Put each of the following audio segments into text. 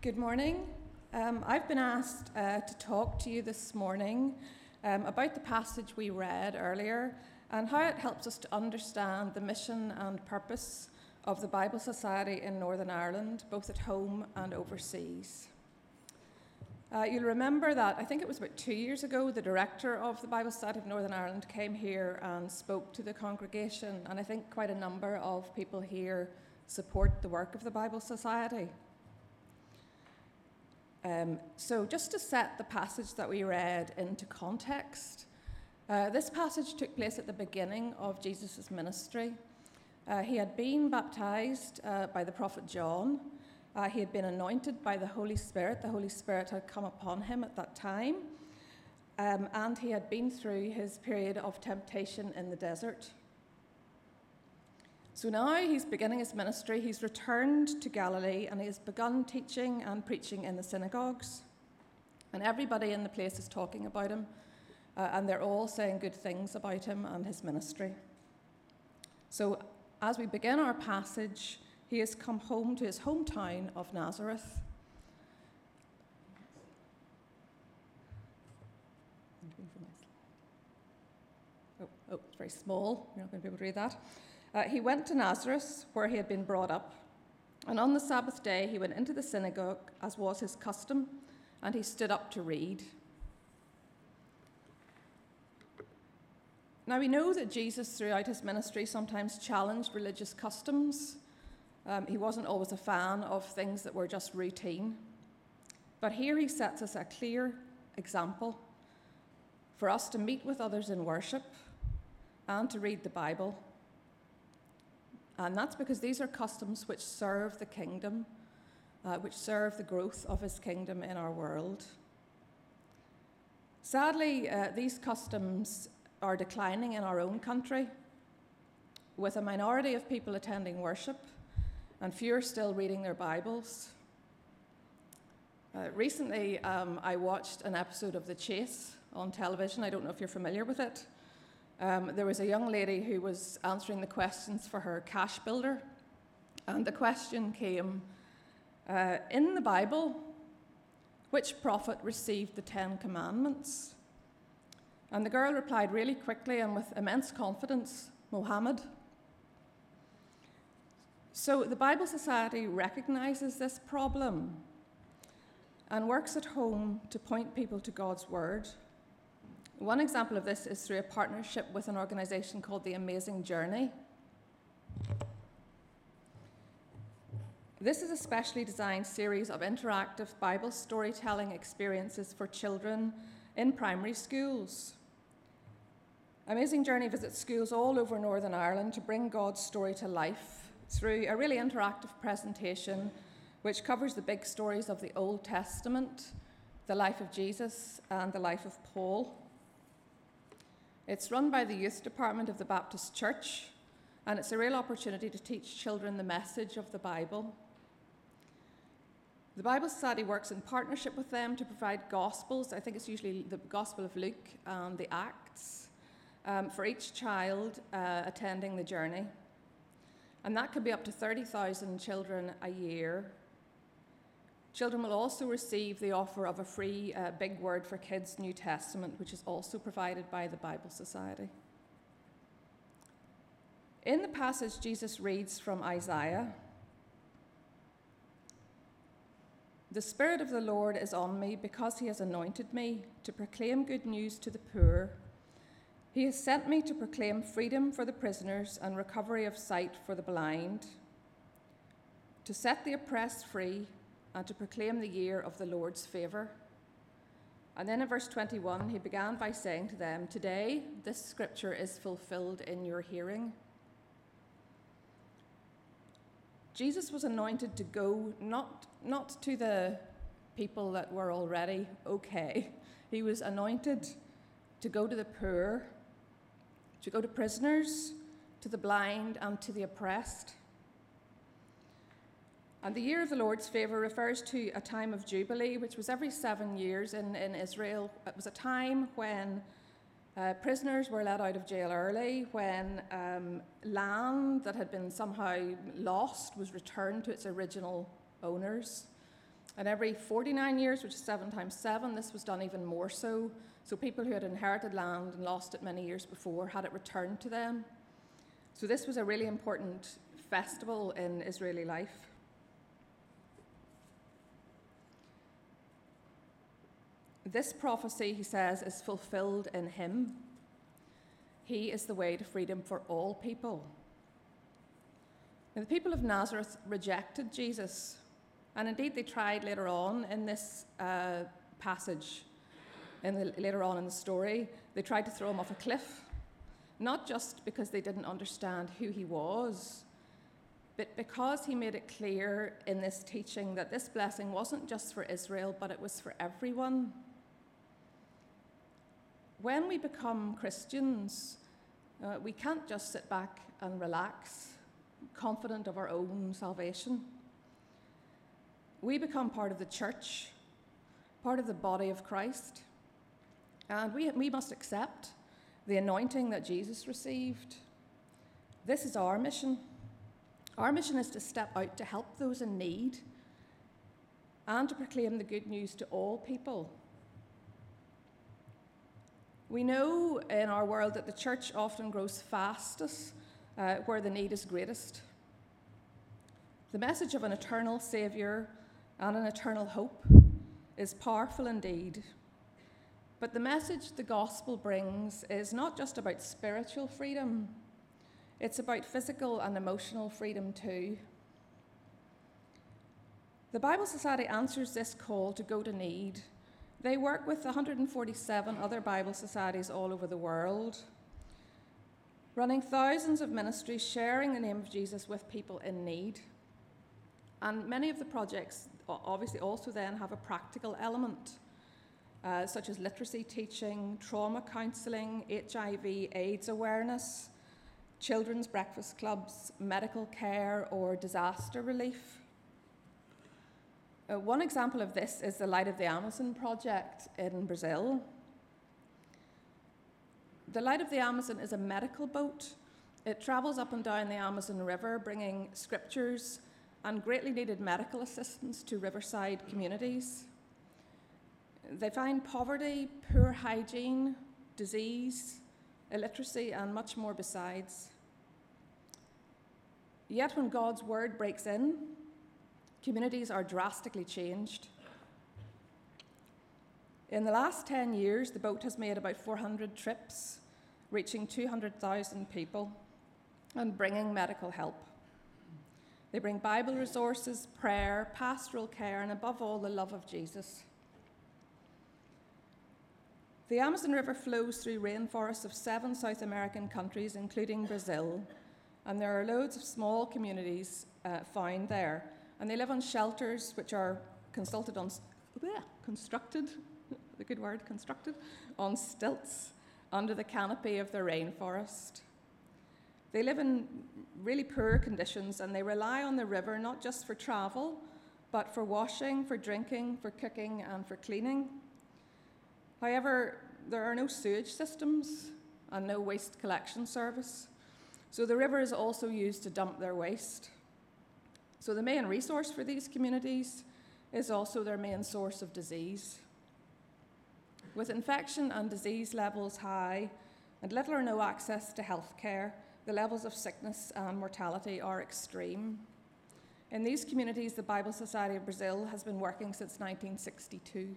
Good morning. Um, I've been asked uh, to talk to you this morning um, about the passage we read earlier and how it helps us to understand the mission and purpose of the Bible Society in Northern Ireland, both at home and overseas. Uh, you'll remember that I think it was about two years ago, the director of the Bible Society of Northern Ireland came here and spoke to the congregation, and I think quite a number of people here support the work of the Bible Society. Um, so, just to set the passage that we read into context, uh, this passage took place at the beginning of Jesus' ministry. Uh, he had been baptized uh, by the prophet John. Uh, he had been anointed by the Holy Spirit. The Holy Spirit had come upon him at that time. Um, and he had been through his period of temptation in the desert. So now he's beginning his ministry. He's returned to Galilee and he has begun teaching and preaching in the synagogues. And everybody in the place is talking about him, uh, and they're all saying good things about him and his ministry. So, as we begin our passage, he has come home to his hometown of Nazareth. Oh, oh, it's very small. You're not going to be able to read that. Uh, he went to Nazareth, where he had been brought up, and on the Sabbath day he went into the synagogue, as was his custom, and he stood up to read. Now we know that Jesus, throughout his ministry, sometimes challenged religious customs. Um, he wasn't always a fan of things that were just routine. But here he sets us a clear example for us to meet with others in worship and to read the Bible and that's because these are customs which serve the kingdom, uh, which serve the growth of his kingdom in our world. Sadly, uh, these customs are declining in our own country, with a minority of people attending worship and fewer still reading their Bibles. Uh, recently, um, I watched an episode of The Chase on television. I don't know if you're familiar with it. Um, there was a young lady who was answering the questions for her cash builder, and the question came uh, In the Bible, which prophet received the Ten Commandments? And the girl replied really quickly and with immense confidence Mohammed. So the Bible Society recognizes this problem and works at home to point people to God's Word one example of this is through a partnership with an organisation called The Amazing Journey. This is a specially designed series of interactive Bible storytelling experiences for children in primary schools. Amazing Journey visits schools all over Northern Ireland to bring God's story to life through a really interactive presentation which covers the big stories of the Old Testament, the life of Jesus, and the life of Paul. It's run by the youth department of the Baptist Church, and it's a real opportunity to teach children the message of the Bible. The Bible Society works in partnership with them to provide Gospels. I think it's usually the Gospel of Luke and the Acts um, for each child uh, attending the journey. And that could be up to 30,000 children a year Children will also receive the offer of a free uh, Big Word for Kids New Testament, which is also provided by the Bible Society. In the passage, Jesus reads from Isaiah The Spirit of the Lord is on me because he has anointed me to proclaim good news to the poor. He has sent me to proclaim freedom for the prisoners and recovery of sight for the blind, to set the oppressed free and to proclaim the year of the Lord's favour. And then in verse 21, he began by saying to them, Today this scripture is fulfilled in your hearing. Jesus was anointed to go not, not to the people that were already okay, he was anointed to go to the poor, to go to prisoners, to the blind, and to the oppressed. And the year of the Lord's favour refers to a time of Jubilee, which was every seven years in, in Israel. It was a time when uh, prisoners were let out of jail early, when um, land that had been somehow lost was returned to its original owners. And every 49 years, which is seven times seven, this was done even more so. So people who had inherited land and lost it many years before had it returned to them. So this was a really important festival in Israeli life. This prophecy, he says, is fulfilled in him. He is the way to freedom for all people. Now, the people of Nazareth rejected Jesus, and indeed they tried later on in this uh, passage, in the, later on in the story, they tried to throw him off a cliff, not just because they didn't understand who he was, but because he made it clear in this teaching that this blessing wasn't just for Israel, but it was for everyone when we become Christians, uh, we can't just sit back and relax, confident of our own salvation. We become part of the church, part of the body of Christ, and we, we must accept the anointing that Jesus received. This is our mission. Our mission is to step out to help those in need and to proclaim the good news to all people we know in our world that the church often grows fastest uh, where the need is greatest. The message of an eternal Saviour and an eternal hope is powerful indeed. But the message the gospel brings is not just about spiritual freedom, it's about physical and emotional freedom too. The Bible Society answers this call to go to need they work with 147 other Bible societies all over the world, running thousands of ministries, sharing the name of Jesus with people in need. And many of the projects obviously also then have a practical element, uh, such as literacy teaching, trauma counselling, HIV, AIDS awareness, children's breakfast clubs, medical care, or disaster relief. Uh, one example of this is the Light of the Amazon project in Brazil. The Light of the Amazon is a medical boat. It travels up and down the Amazon River, bringing scriptures and greatly needed medical assistance to riverside communities. They find poverty, poor hygiene, disease, illiteracy, and much more besides. Yet, when God's word breaks in, communities are drastically changed. In the last 10 years, the boat has made about 400 trips, reaching 200,000 people and bringing medical help. They bring Bible resources, prayer, pastoral care, and above all, the love of Jesus. The Amazon River flows through rainforests of seven South American countries, including Brazil, and there are loads of small communities uh, found there and they live on shelters which are consulted on, bleh, constructed, the good word, constructed, on stilts under the canopy of the rainforest. They live in really poor conditions and they rely on the river not just for travel, but for washing, for drinking, for cooking, and for cleaning. However, there are no sewage systems and no waste collection service, so the river is also used to dump their waste. So, the main resource for these communities is also their main source of disease. With infection and disease levels high and little or no access to health care, the levels of sickness and mortality are extreme. In these communities, the Bible Society of Brazil has been working since 1962.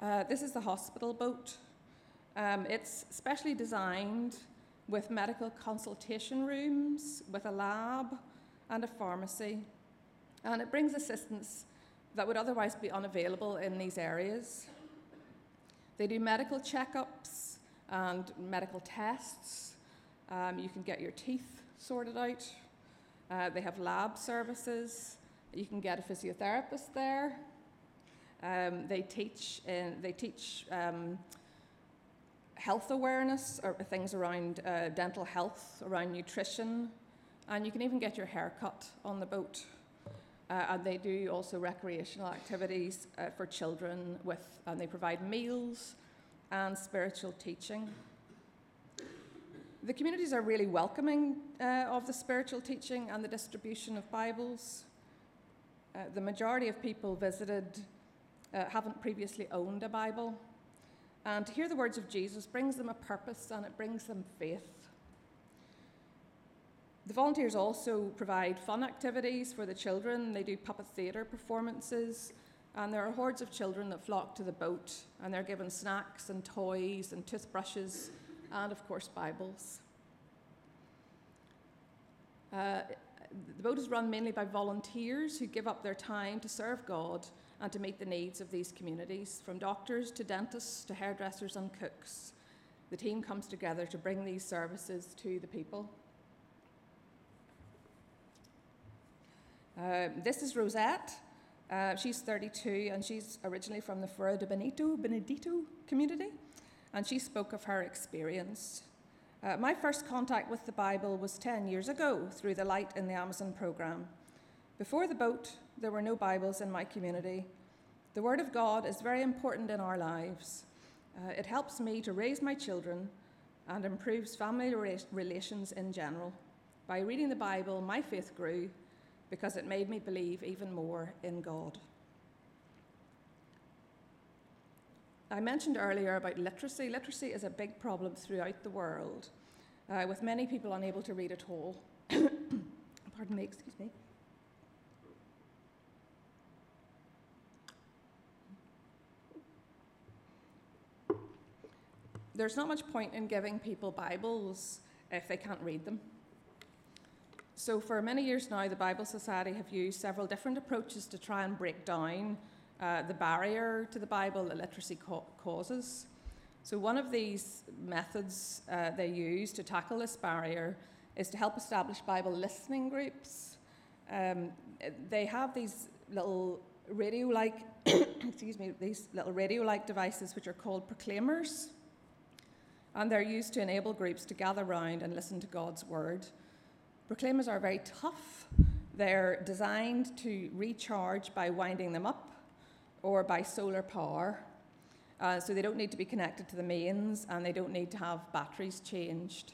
Uh, this is the hospital boat. Um, it's specially designed with medical consultation rooms, with a lab, and a pharmacy. And it brings assistance that would otherwise be unavailable in these areas. They do medical checkups and medical tests. Um, you can get your teeth sorted out. Uh, they have lab services. You can get a physiotherapist there. Um, they teach, in, they teach um, health awareness, or things around uh, dental health, around nutrition, and you can even get your hair cut on the boat. Uh, and they do also recreational activities uh, for children with, and they provide meals and spiritual teaching. The communities are really welcoming uh, of the spiritual teaching and the distribution of Bibles. Uh, the majority of people visited uh, haven't previously owned a Bible. And to hear the words of Jesus brings them a purpose and it brings them faith. The volunteers also provide fun activities for the children. They do puppet theatre performances, and there are hordes of children that flock to the boat, and they're given snacks and toys and toothbrushes, and of course, Bibles. Uh, the boat is run mainly by volunteers who give up their time to serve God and to meet the needs of these communities, from doctors to dentists to hairdressers and cooks. The team comes together to bring these services to the people. Uh, this is Rosette. Uh, she's 32 and she's originally from the Fuera de Benito, Benedito community, and she spoke of her experience. Uh, my first contact with the Bible was 10 years ago through the Light in the Amazon program. Before the boat, there were no Bibles in my community. The Word of God is very important in our lives. Uh, it helps me to raise my children and improves family relations in general. By reading the Bible, my faith grew because it made me believe even more in God. I mentioned earlier about literacy. Literacy is a big problem throughout the world, uh, with many people unable to read at all. Pardon me, excuse me. There's not much point in giving people Bibles if they can't read them. So, for many years now, the Bible Society have used several different approaches to try and break down uh, the barrier to the Bible that literacy co- causes. So, one of these methods uh, they use to tackle this barrier is to help establish Bible listening groups. Um, they have these little radio-like, excuse me, these little radio-like devices which are called proclaimers, and they're used to enable groups to gather round and listen to God's word. Proclaimers are very tough. They're designed to recharge by winding them up or by solar power. Uh, so they don't need to be connected to the mains and they don't need to have batteries changed.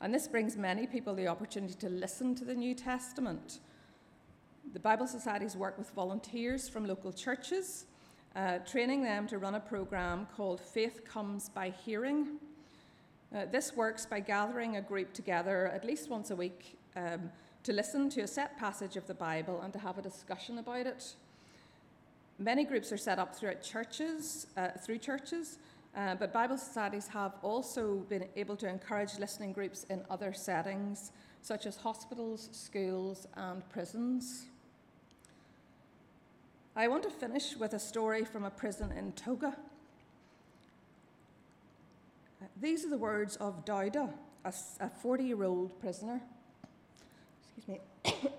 And this brings many people the opportunity to listen to the New Testament. The Bible Societies work with volunteers from local churches, uh, training them to run a program called Faith Comes by Hearing. Uh, this works by gathering a group together at least once a week um, to listen to a set passage of the Bible and to have a discussion about it. Many groups are set up throughout churches, uh, through churches, uh, but Bible societies have also been able to encourage listening groups in other settings, such as hospitals, schools, and prisons. I want to finish with a story from a prison in Togo. Uh, these are the words of Dauda, a 40 year old prisoner. Excuse me.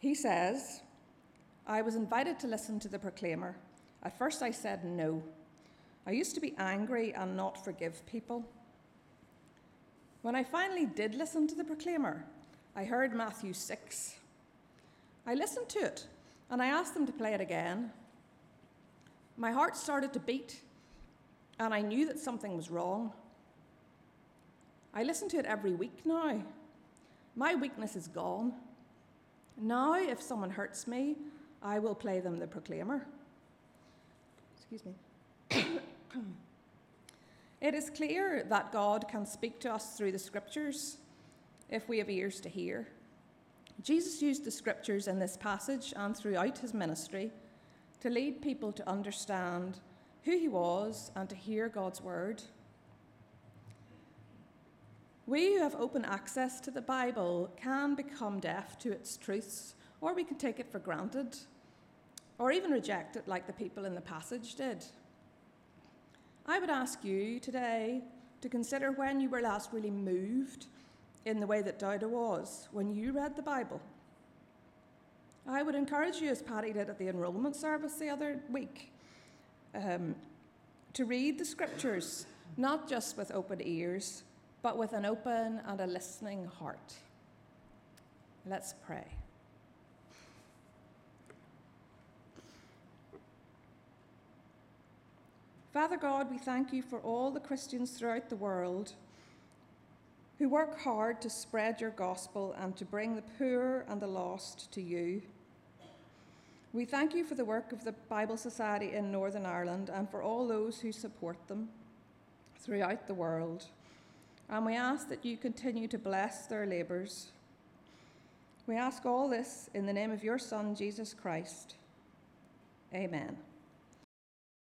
he says, I was invited to listen to the proclaimer. At first, I said no. I used to be angry and not forgive people. When I finally did listen to the proclaimer, I heard Matthew 6. I listened to it and I asked them to play it again. My heart started to beat and I knew that something was wrong. I listen to it every week now. My weakness is gone. Now, if someone hurts me, I will play them the proclaimer. Excuse me. it is clear that God can speak to us through the scriptures if we have ears to hear. Jesus used the scriptures in this passage and throughout his ministry to lead people to understand who he was and to hear God's word. We who have open access to the Bible can become deaf to its truths, or we can take it for granted or even reject it like the people in the passage did. I would ask you today to consider when you were last really moved in the way that Dauda was when you read the Bible. I would encourage you, as Patty did at the enrolment service the other week, um, to read the scriptures, not just with open ears, but with an open and a listening heart. Let's pray. Father God, we thank you for all the Christians throughout the world who work hard to spread your gospel and to bring the poor and the lost to you. We thank you for the work of the Bible Society in Northern Ireland and for all those who support them throughout the world. And we ask that you continue to bless their labours. We ask all this in the name of your Son, Jesus Christ. Amen.